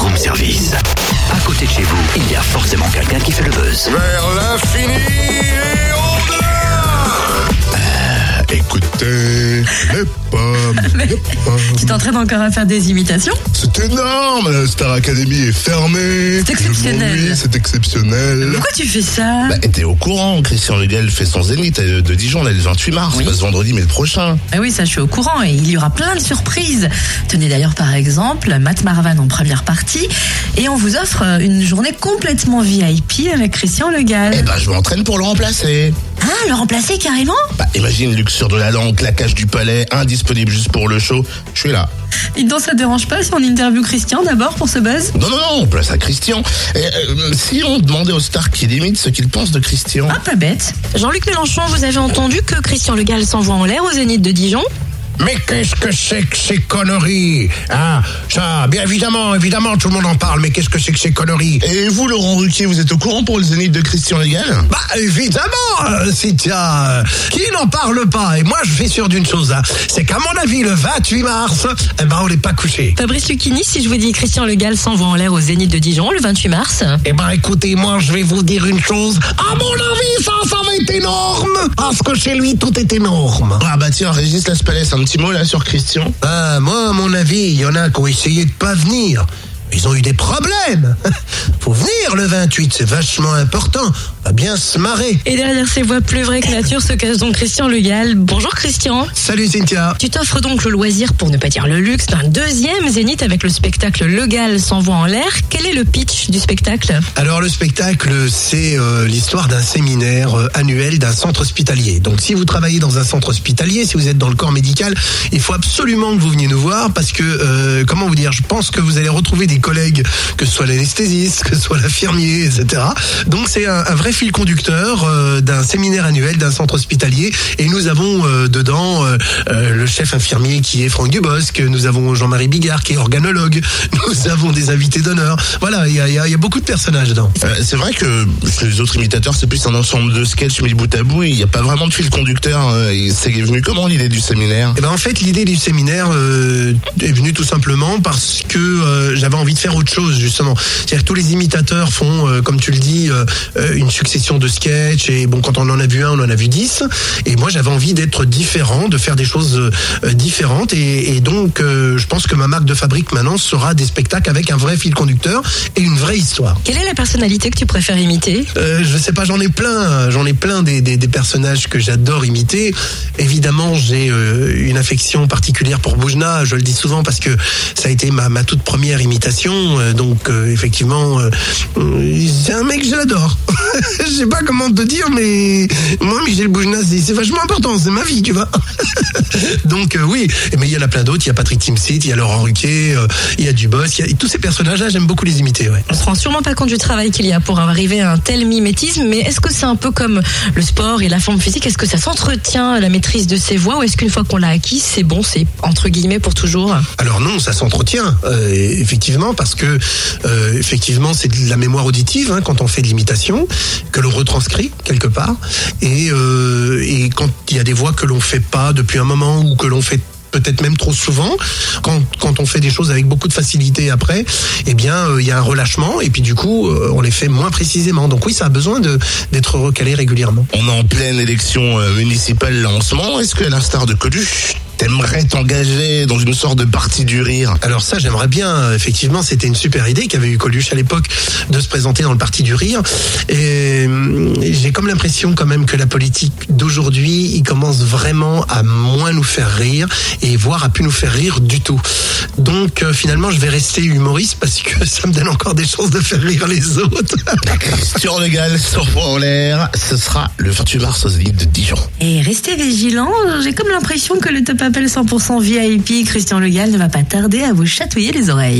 room service. À côté de chez vous, il y a forcément quelqu'un qui fait le buzz. Vers l'infini pommes, les pommes. Tu t'entraînes encore à faire des imitations C'est énorme, la Star Academy est fermée. C'est exceptionnel. C'est exceptionnel. Pourquoi tu fais ça Bah, t'es au courant, Christian Legal fait son zénith euh, de Dijon là, le 28 mars, Oui. pas ce vendredi mais le prochain. Ah oui, ça je suis au courant et il y aura plein de surprises. Tenez d'ailleurs par exemple Matt Marvan en première partie et on vous offre euh, une journée complètement VIP avec Christian Le Gall. Eh ben je m'entraîne pour le remplacer. Ah, le remplacer carrément? Bah imagine Luxure de la langue, claquage du palais, indisponible juste pour le show. Je suis là. Et donc ça te dérange pas si on interview Christian d'abord pour ce buzz? Non, non, non, place à Christian. Et, euh, si on demandait aux stars qui limitent ce qu'ils pensent de Christian Ah, pas bête. Jean-Luc Mélenchon, vous avez entendu que Christian Le Gall s'envoie en l'air au Zénith de Dijon? Mais qu'est-ce que c'est que ces conneries Hein? Ça, bien évidemment, évidemment, tout le monde en parle, mais qu'est-ce que c'est que ces conneries? Et vous, Laurent Ruquier, vous êtes au courant pour le zénith de Christian Legal? Bah évidemment, euh, Cynthia, euh, qui n'en parle pas? Et moi, je suis sûr d'une chose, hein, c'est qu'à mon avis, le 28 mars, eh ben, on n'est pas couché. Fabrice Lucchini, si je vous dis Christian Le Gall s'envoie en l'air au Zénith de Dijon le 28 mars. Eh ben écoutez, moi je vais vous dire une chose. À mon avis, ça, ça va énorme. Parce que chez lui, tout est énorme. Ah bah tiens, Régis Laspalès, un petit mot là sur Christian Ah, moi, à mon avis, il y en a qui ont essayé de pas venir. Ils ont eu des problèmes. Faut venir le 28, c'est vachement important. On va bien se marrer. Et derrière ces voix plus vraies que nature se cache donc Christian Le Gall. Bonjour Christian Salut Cynthia. tu t'offres donc le loisir, pour ne pas dire le luxe, d'un deuxième zénith avec le spectacle Le Gall s'envoie en l'air. Quel est le pitch du spectacle? Alors le spectacle, c'est euh, l'histoire d'un séminaire euh, annuel d'un centre hospitalier. Donc si vous travaillez dans un centre hospitalier, si vous êtes dans le corps médical, il faut absolument que vous veniez nous voir parce que, euh, comment vous dire, je pense que vous allez retrouver des collègues, que ce soit l'anesthésiste, que ce soit etc. Donc c'est un, un vrai fil conducteur euh, d'un séminaire annuel d'un centre hospitalier. Et nous avons euh, dedans euh, le chef infirmier qui est Franck Dubosc, nous avons Jean-Marie Bigard qui est organologue, nous avons des invités d'honneur. Voilà, il y a, il y a- il y a beaucoup de personnages dedans. C'est vrai que les autres imitateurs, c'est plus un ensemble de sketchs mis bout à bout. Il n'y a pas vraiment de fil conducteur. C'est venu comment l'idée du séminaire? Eh ben en fait, l'idée du séminaire est venue tout simplement parce que j'avais envie de faire autre chose justement. C'est-à-dire que tous les imitateurs euh, comme tu le dis, euh, une succession de sketchs et bon, quand on en a vu un, on en a vu dix. Et moi, j'avais envie d'être différent, de faire des choses euh, différentes. Et, et donc, euh, je pense que ma marque de fabrique maintenant sera des spectacles avec un vrai fil conducteur et une vraie histoire. Quelle est la personnalité que tu préfères imiter? Euh, je sais pas, j'en ai plein, j'en ai plein des, des, des personnages que j'adore imiter. Évidemment, j'ai euh, une affection particulière pour Boujna, je le dis souvent parce que ça a été ma, ma toute première imitation. euh, donc euh, effectivement, c'est un mec que j'adore. je sais pas comment te dire, mais moi Michel Boujna, c'est vachement important, c'est ma vie, tu vois. donc euh, oui, mais il y en a plein d'autres. Il y a Patrick Timsit, il y a Laurent Ruquier, euh, il y a Dubos, il y a tous ces personnages-là, j'aime beaucoup les imiter. Ouais. On se rend sûrement pas compte du travail qu'il y a pour arriver à un tel mimétisme, mais est-ce que c'est un peu comme le sport et la forme physique? Est-ce que ça s'entretient la maîtrise de ses voix ou est-ce qu'une fois qu'on l'a acquis, c'est bon, c'est entre guillemets pour toujours? Alors non, ça s'entretient euh, effectivement parce que euh, effectivement c'est de la mémoire auditive hein, quand on fait de l'imitation que l'on retranscrit quelque part et euh, et quand il y a des voix que l'on fait pas depuis un moment ou que l'on fait peut-être même trop souvent quand, quand on fait des choses avec beaucoup de facilité après eh bien euh, il y a un relâchement et puis du coup euh, on les fait moins précisément donc oui ça a besoin d'être recalé régulièrement On est en pleine élection municipale là en ce moment. Est-ce que l'instar de Coluche, t'aimerais t'engager dans une sorte de partie du rire Alors ça, j'aimerais bien. Effectivement, c'était une super idée qu'avait eu Coluche à l'époque de se présenter dans le Parti du Rire. Et hum, j'ai comme l'impression quand même que la politique d'aujourd'hui, il commence vraiment à moins nous faire rire et voire à plus nous faire rire du tout. Donc euh, finalement, je vais rester humoriste parce que ça me donne encore des chances de faire rire les autres. Christian Legal s'envoie en l'air. Ce sera le 28 mars au Zénith de Dijon. Et restez vigilants, j'ai comme l'impression que le top appel 100% VIP Christian Le Gall ne va pas tarder à vous chatouiller les oreilles.